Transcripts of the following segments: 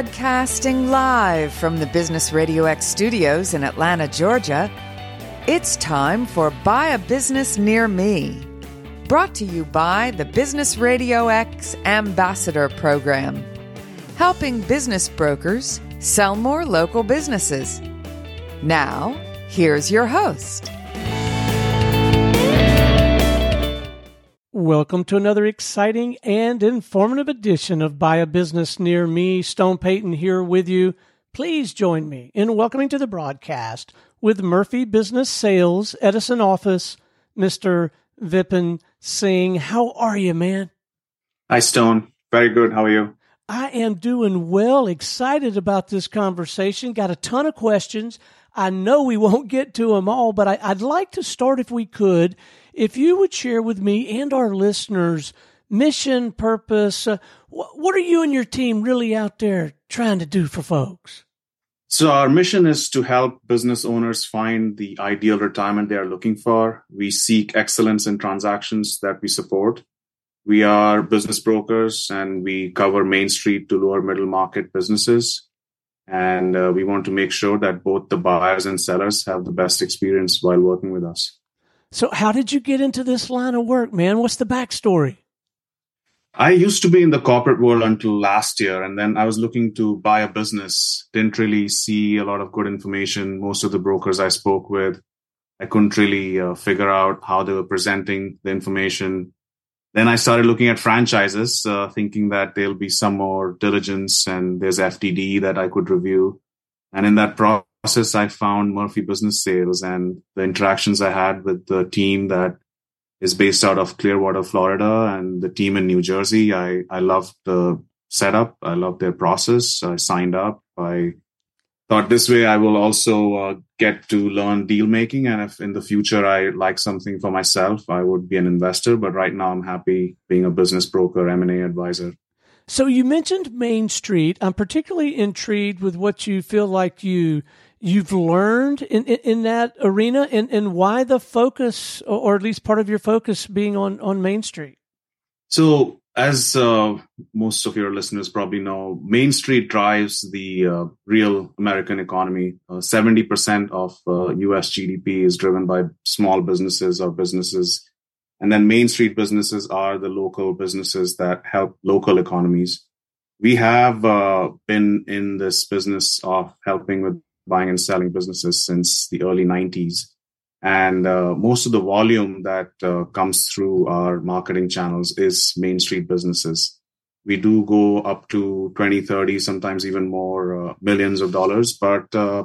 Broadcasting live from the Business Radio X studios in Atlanta, Georgia, it's time for Buy a Business Near Me. Brought to you by the Business Radio X Ambassador Program, helping business brokers sell more local businesses. Now, here's your host. Welcome to another exciting and informative edition of Buy a Business Near Me. Stone Payton here with you. Please join me in welcoming to the broadcast with Murphy Business Sales Edison office, Mr. Vipin Singh. How are you, man? Hi, Stone. Very good. How are you? I am doing well, excited about this conversation. Got a ton of questions. I know we won't get to them all, but I, would like to start, if we could, if you would share with me and our listeners mission, purpose. Uh, wh- what are you and your team really out there trying to do for folks? So, our mission is to help business owners find the ideal retirement they are looking for. We seek excellence in transactions that we support. We are business brokers and we cover Main Street to lower middle market businesses. And uh, we want to make sure that both the buyers and sellers have the best experience while working with us. So, how did you get into this line of work, man? What's the backstory? I used to be in the corporate world until last year, and then I was looking to buy a business. Didn't really see a lot of good information. Most of the brokers I spoke with, I couldn't really uh, figure out how they were presenting the information. Then I started looking at franchises, uh, thinking that there'll be some more diligence and there's FDD that I could review. And in that process, process, I found Murphy Business Sales and the interactions I had with the team that is based out of Clearwater, Florida, and the team in New Jersey. I, I loved the setup. I loved their process. I signed up. I thought this way I will also uh, get to learn deal making. And if in the future I like something for myself, I would be an investor. But right now I'm happy being a business broker, M&A advisor. So you mentioned Main Street. I'm particularly intrigued with what you feel like you you've learned in, in, in, that arena and, and why the focus or at least part of your focus being on, on Main Street? So as uh, most of your listeners probably know, Main Street drives the uh, real American economy. Uh, 70% of US uh, GDP is driven by small businesses or businesses. And then Main Street businesses are the local businesses that help local economies. We have uh, been in this business of helping with buying and selling businesses since the early 90s. And uh, most of the volume that uh, comes through our marketing channels is Main Street businesses. We do go up to 20, 30, sometimes even more uh, millions of dollars, but uh,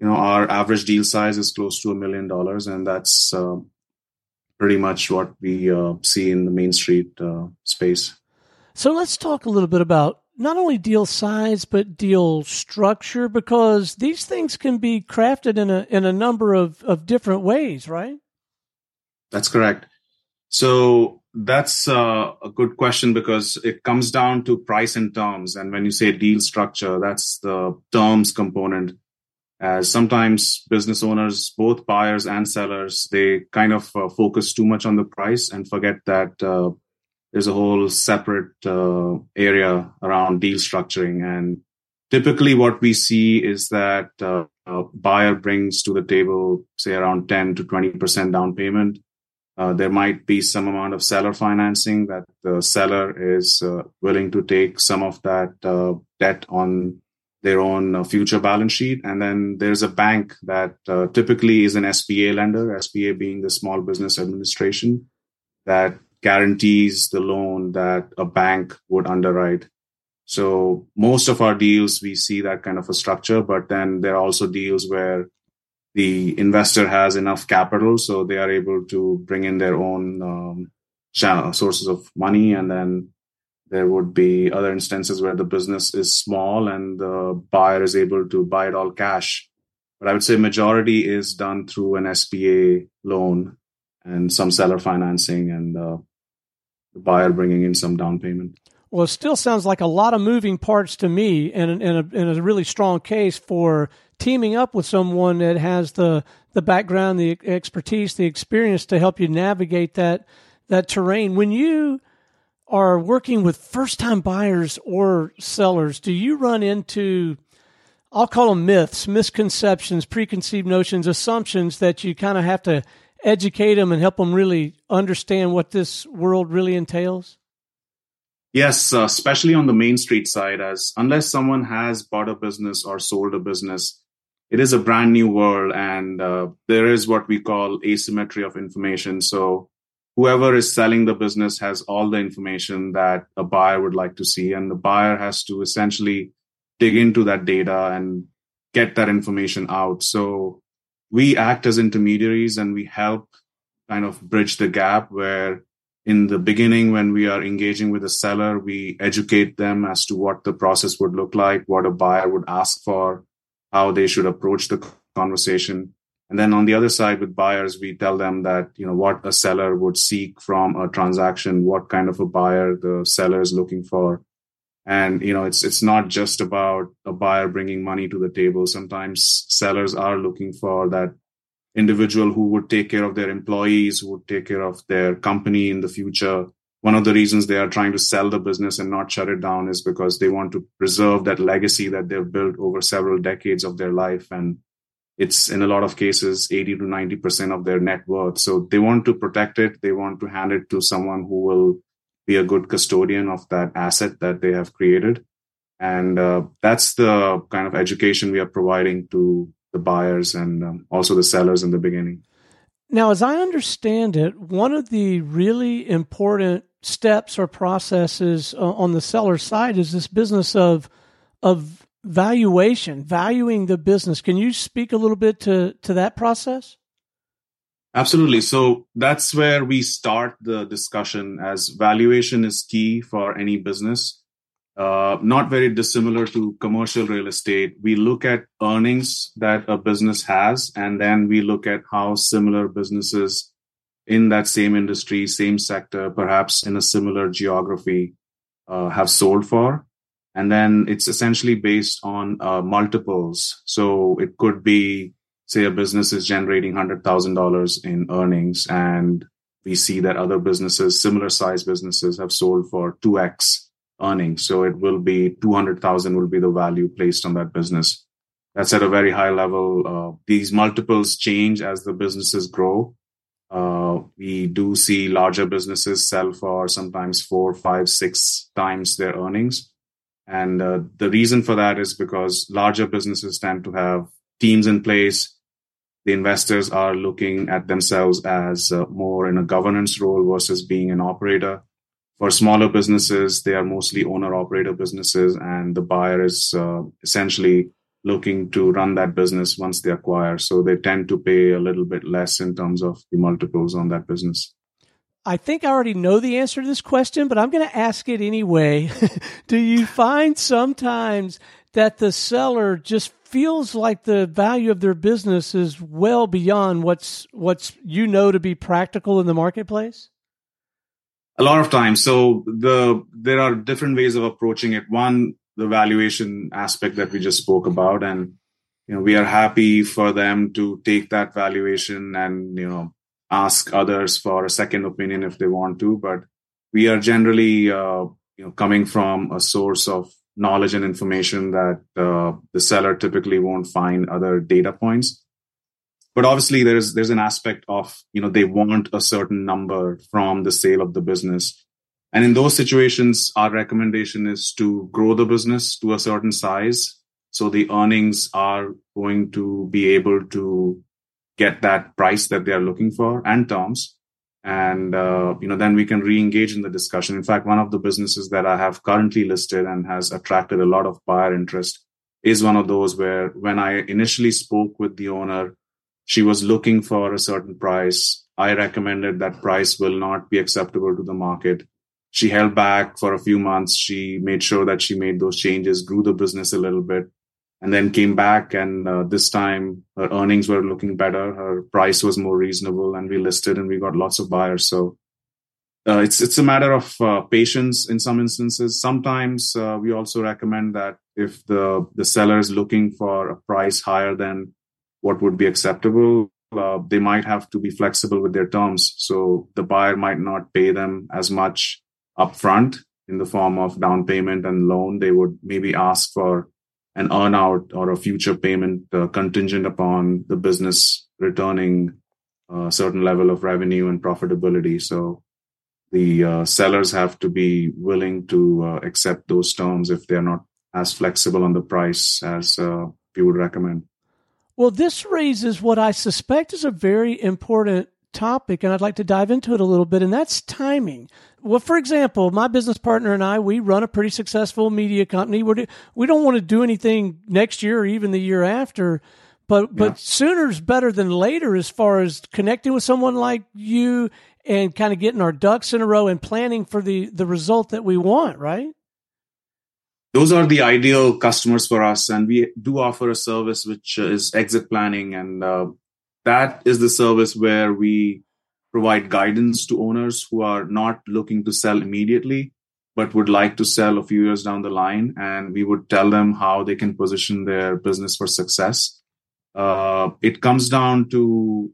you know our average deal size is close to a million dollars, and that's uh, pretty much what we uh, see in the Main Street space. So let's talk a little bit about not only deal size but deal structure because these things can be crafted in a in a number of of different ways right? That's correct. So that's uh, a good question because it comes down to price and terms. And when you say deal structure that's the terms component. As sometimes business owners both buyers and sellers they kind of uh, focus too much on the price and forget that uh, there's a whole separate uh, area around deal structuring. And typically, what we see is that uh, a buyer brings to the table, say, around 10 to 20% down payment. Uh, there might be some amount of seller financing that the seller is uh, willing to take some of that uh, debt on their own uh, future balance sheet. And then there's a bank that typically is an SBA lender, SBA being the Small Business Administration, that guarantees the loan that a bank would underwrite. So most of our deals, we see that kind of a structure, but then there are also deals where the investor has enough capital, so they are able to bring in their own um, channel, sources of money. And then there would be other instances where the business is small and the buyer is able to buy it all cash. But I would say majority is done through an SBA loan and some seller financing and uh, the buyer bringing in some down payment. Well, it still sounds like a lot of moving parts to me, and, and, a, and a really strong case for teaming up with someone that has the the background, the expertise, the experience to help you navigate that that terrain. When you are working with first time buyers or sellers, do you run into, I'll call them myths, misconceptions, preconceived notions, assumptions that you kind of have to educate them and help them really understand what this world really entails? Yes, uh, especially on the main street side, as unless someone has bought a business or sold a business, it is a brand new world and uh, there is what we call asymmetry of information. So whoever is selling the business has all the information that a buyer would like to see, and the buyer has to essentially dig into that data and get that information out. So we act as intermediaries and we help kind of bridge the gap where in the beginning when we are engaging with a seller we educate them as to what the process would look like what a buyer would ask for how they should approach the conversation. And then on the other side with buyers we tell them that you know what a seller would seek from a transaction what kind of a buyer the seller is looking for and you know it's it's not just about a buyer bringing money to the table sometimes sellers are looking for that individual who would take care of their employees, who would take care of their company in the future. One of the reasons they are trying to sell the business and not shut it down is because they want to preserve that legacy that they've built over several decades of their life. And it's in a lot of cases 80 to 90% of their net worth. So they want to protect it. They want to hand it to someone who will be a good custodian of that asset that they have created. And uh, that's the kind of education we are providing to the buyers and um, also the sellers in the beginning. Now, as I understand it, one of the really important steps or processes uh, on the seller side is this business of of valuation, valuing the business. Can you speak a little bit to to that process? Absolutely. So that's where we start the discussion as valuation is key for any business uh, not very dissimilar to commercial real estate. We look at earnings that a business has, and then we look at how similar businesses in that same industry, same sector, perhaps in a similar geography, uh, have sold for. And then it's essentially based on uh, multiples. So it could be, say, a business is generating $100,000 in earnings, and we see that other businesses, similar size businesses, have sold for 2x earnings. So it will be 200,000 will be the value placed on that business. That's at a very high level. Uh, these multiples change as the businesses grow. Uh, we do see larger businesses sell for sometimes four, five, six times their earnings. And uh, the reason for that is because larger businesses tend to have teams in place. The investors are looking at themselves as uh, more in a governance role versus being an operator for smaller businesses, they are mostly owner operator businesses, and the buyer is uh, essentially looking to run that business once they acquire. So they tend to pay a little bit less in terms of the multiples on that business. I think I already know the answer to this question, but I'm going to ask it anyway. Do you find sometimes that the seller just feels like the value of their business is well beyond what's what's you know to be practical in the marketplace? a lot of times. So the there are different ways of approaching it. One, the valuation aspect that we just spoke about, and you know we are happy for them to take that valuation and you know ask others for a second opinion if they want to. But we are generally uh, you know coming from a source of knowledge and information that uh, the seller typically won't find other data points. But obviously there's there's an aspect of you know they want a certain number from the sale of the business. And in those situations our recommendation is to grow the business to a certain size. So the earnings are going to be able to get that price that they are looking for and terms and uh, you know then we can re-engage in the discussion in fact one of the businesses that i have currently listed and has attracted a lot of buyer interest is one of those where when i initially spoke with the owner she was looking for a certain price. I recommended that price will not be acceptable to the market. She held back for a few months. She made sure that she made those changes, grew the business a little bit, and then came back. And uh, this time her earnings were looking better. Her price was more reasonable, and we listed and we got lots of buyers. So uh, it's it's a matter of uh, patience in some instances. Sometimes uh, we also recommend that if the the seller is looking for a price higher than what would be acceptable. Uh, they might have to be flexible with their terms. So the buyer might not pay them as much upfront in the form of down payment and loan. They would maybe ask for an earnout or a future payment uh, contingent upon the business returning a certain level of revenue and profitability. So the uh, sellers have to be willing to uh, accept those terms if they're not as flexible on the price as uh, we would recommend. Well, this raises what I suspect is a very important topic, and I'd like to dive into it a little bit, and that's timing. Well, for example, my business partner and I, we run a pretty successful media company. We're, we don't want to do anything next year or even the year after, but but yeah. sooner's better than later as far as connecting with someone like you and kind of getting our ducks in a row and planning for the the result that we want, right? those are the ideal customers for us and we do offer a service which is exit planning and uh, that is the service where we provide guidance to owners who are not looking to sell immediately but would like to sell a few years down the line and we would tell them how they can position their business for success. Uh, it comes down to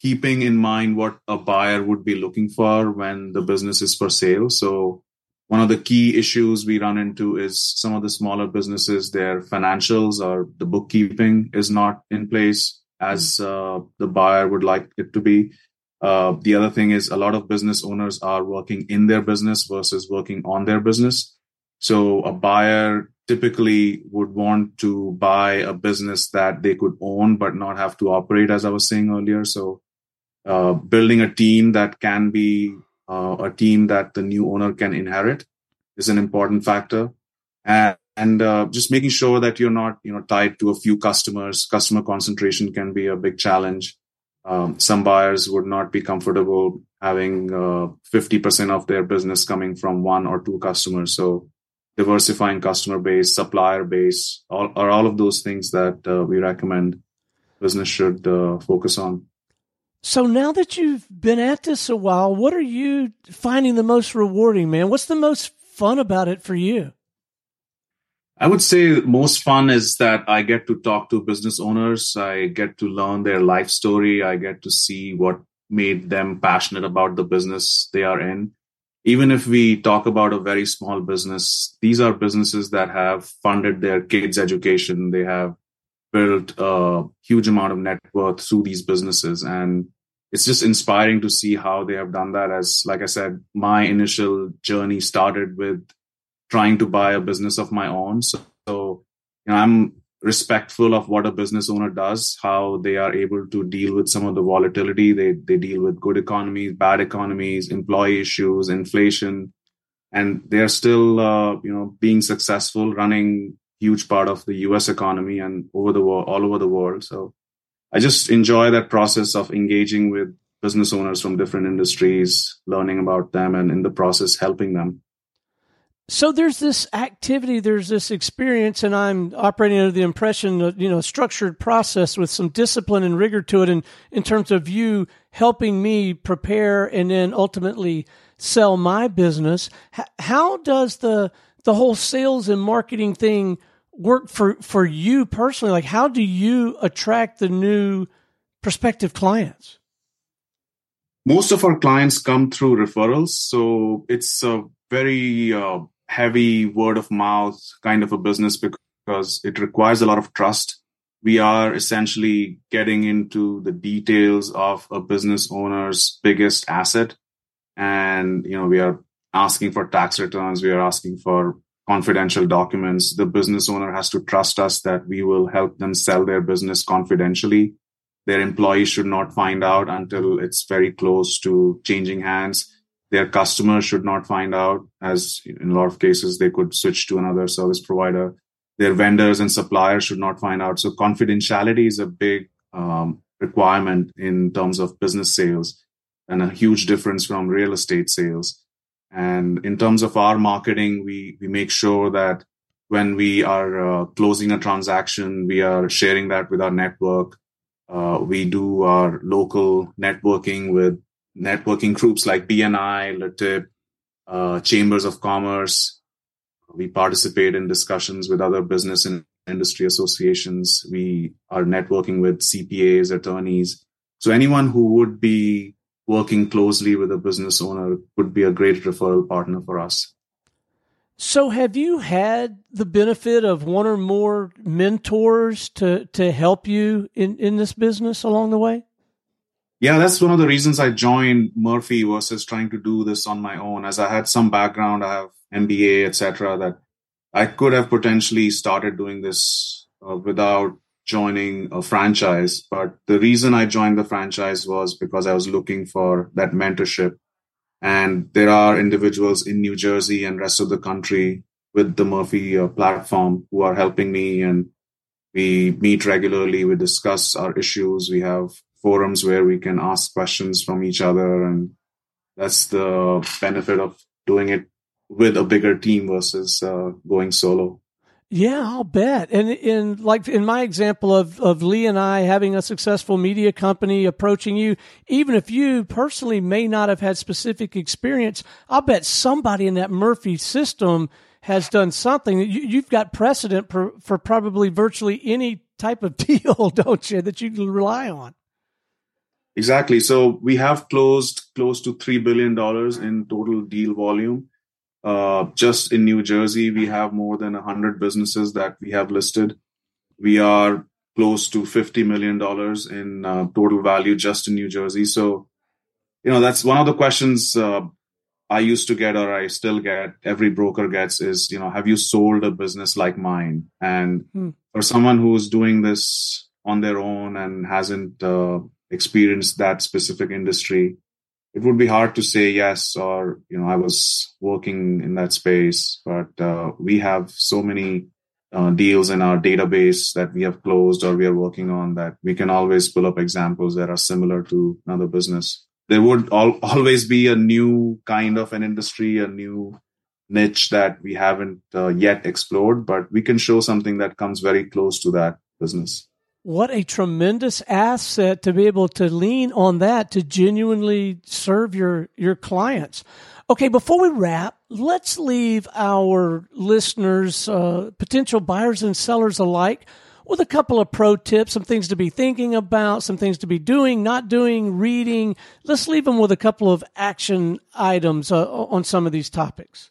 keeping in mind what a buyer would be looking for when the business is for sale. So one of the key issues we run into is some of the smaller businesses their financials or the bookkeeping is not in place as uh, the buyer would like it to be. Uh, the other thing is a lot of business owners are working in their business versus working on their business. So a buyer typically would want to buy a business that they could own but not have to operate as i was saying earlier. So uh, building a team that can be uh, a team that the new owner can inherit is an important factor. And, and uh, just making sure that you're not you know tied to a few customers customer concentration can be a big challenge um, some buyers would not be comfortable having uh, 50% of their business coming from one or two customers so diversifying customer base supplier base all, are all of those things that uh, we recommend business should uh, focus on so now that you've been at this a while, what are you finding the most rewarding, man? What's the most fun about it for you? I would say most fun is that I get to talk to business owners. I get to learn their life story. I get to see what made them passionate about the business they are in. Even if we talk about a very small business, these are businesses that have funded their kids' education. They have built a huge amount of net worth through these businesses and it's just inspiring to see how they have done that as like i said my initial journey started with trying to buy a business of my own so, so you know i'm respectful of what a business owner does how they are able to deal with some of the volatility they they deal with good economies bad economies employee issues inflation and they're still uh, you know being successful running huge part of the US economy and over the world, all over the world. So I just enjoy that process of engaging with business owners from different industries, learning about them, and in the process, helping them. So there's this activity, there's this experience, and I'm operating under the impression that, you know, structured process with some discipline and rigor to it and in terms of you helping me prepare and then ultimately sell my business. How does the, the whole sales and marketing thing work for for you personally? Like, how do you attract the new prospective clients? Most of our clients come through referrals, so it's a very uh, heavy word of mouth kind of a business because it requires a lot of trust. We are essentially getting into the details of a business owner's biggest asset, and you know we are asking for tax returns. We are asking for confidential documents. The business owner has to trust us that we will help them sell their business confidentially. Their employees should not find out until it's very close to changing hands. Their customers should not find out, as in a lot of cases, they could switch to another service provider. Their vendors and suppliers should not find out. So, confidentiality is a big um, requirement in terms of business sales and a huge difference from real estate sales. And in terms of our marketing, we, we make sure that when we are uh, closing a transaction, we are sharing that with our network. Uh, we do our local networking with networking groups like BNI, LeTip, uh, chambers of commerce. We participate in discussions with other business and industry associations. We are networking with CPAs, attorneys. So anyone who would be working closely with a business owner would be a great referral partner for us. So, have you had the benefit of one or more mentors to to help you in in this business along the way? Yeah, that's one of the reasons I joined Murphy versus trying to do this on my own. As I had some background, I have MBA, etc. That I could have potentially started doing this uh, without joining a franchise. But the reason I joined the franchise was because I was looking for that mentorship and there are individuals in New Jersey and rest of the country with the Murphy uh, platform who are helping me. And we meet regularly. We discuss our issues. We have forums where we can ask questions from each other. And that's the benefit of doing it with a bigger team versus uh, going solo. Yeah, I'll bet. And in like in my example of of Lee and I having a successful media company approaching you, even if you personally may not have had specific experience, I'll bet somebody in that Murphy system has done something. You, have got precedent for, for probably virtually any type of deal, don't you, that you can rely on. Exactly. So we have closed close to $3 billion in total deal volume. Uh, just in New Jersey, we have more than 100 businesses that we have listed. We are close to $50 million in uh, total value just in New Jersey. So, you know, that's one of the questions uh, I used to get or I still get, every broker gets is, you know, have you sold a business like mine? And hmm. for someone who's doing this on their own and hasn't uh, experienced that specific industry, it would be hard to say yes or you know i was working in that space but uh, we have so many uh, deals in our database that we have closed or we are working on that we can always pull up examples that are similar to another business. There would al- always be a new kind of an industry a new niche that we haven't uh, yet explored but we can show something that comes very close to that business what a tremendous asset to be able to lean on that to genuinely serve your your clients. Okay, before we wrap, let's leave our listeners, uh, potential buyers and sellers alike, with a couple of pro tips, some things to be thinking about, some things to be doing, not doing, reading. Let's leave them with a couple of action items uh, on some of these topics.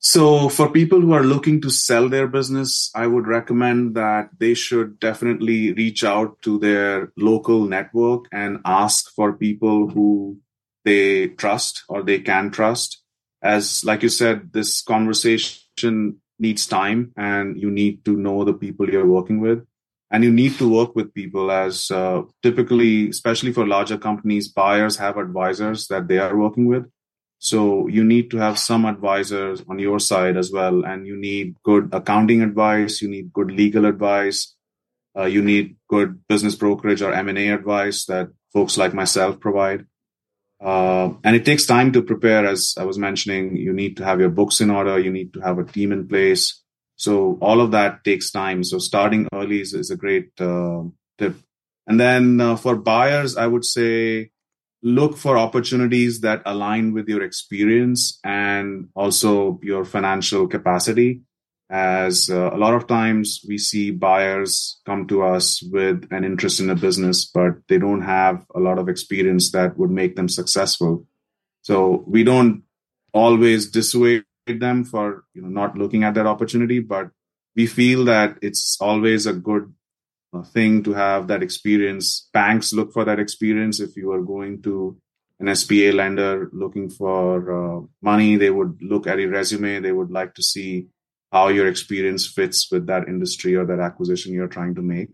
So for people who are looking to sell their business, I would recommend that they should definitely reach out to their local network and ask for people who they trust or they can trust. As like you said, this conversation needs time and you need to know the people you're working with and you need to work with people as uh, typically especially for larger companies buyers have advisors that they are working with so you need to have some advisors on your side as well, and you need good accounting advice. You need good legal advice. Uh, you need good business brokerage or M&A advice that folks like myself provide. Uh, and it takes time to prepare. As I was mentioning, you need to have your books in order. You need to have a team in place. So all of that takes time. So starting early is, is a great uh, tip. And then uh, for buyers, I would say look for opportunities that align with your experience and also your financial capacity as uh, a lot of times we see buyers come to us with an interest in a business but they don't have a lot of experience that would make them successful. So we don't always dissuade them for you know not looking at that opportunity but we feel that it's always a good thing to have that experience. Banks look for that experience. If you are going to an SBA lender looking for uh, money, they would look at your resume. They would like to see how your experience fits with that industry or that acquisition you're trying to make.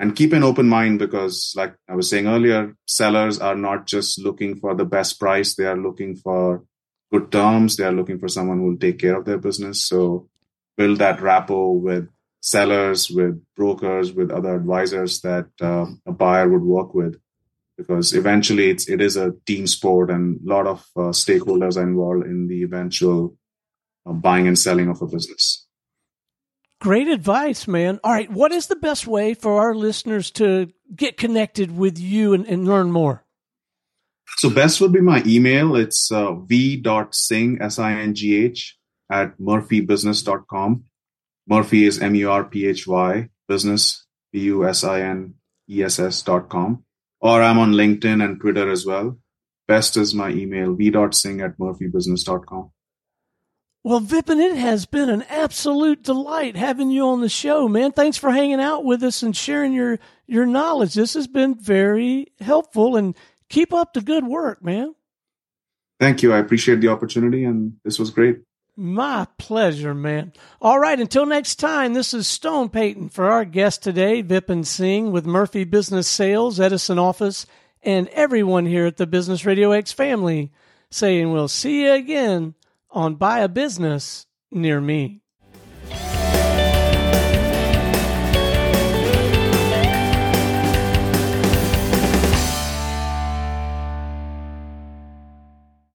And keep an open mind because, like I was saying earlier, sellers are not just looking for the best price. They are looking for good terms. They are looking for someone who will take care of their business. So build that rapport with sellers, with brokers, with other advisors that uh, a buyer would work with, because eventually it's it is a team sport, and a lot of uh, stakeholders are involved in the eventual uh, buying and selling of a business. Great advice, man. All right, what is the best way for our listeners to get connected with you and, and learn more? So best would be my email. It's uh, v.singh, S-I-N-G-H, at murphybusiness.com. Murphy is M U R P H Y business, B U S I N E S S dot com. Or I'm on LinkedIn and Twitter as well. best is my email, v.singh at murphybusiness.com. Well, Vipin, it has been an absolute delight having you on the show, man. Thanks for hanging out with us and sharing your, your knowledge. This has been very helpful and keep up the good work, man. Thank you. I appreciate the opportunity and this was great. My pleasure, man. All right, until next time, this is Stone Payton for our guest today, Vipin Singh with Murphy Business Sales, Edison Office, and everyone here at the Business Radio X family saying we'll see you again on Buy a Business Near Me.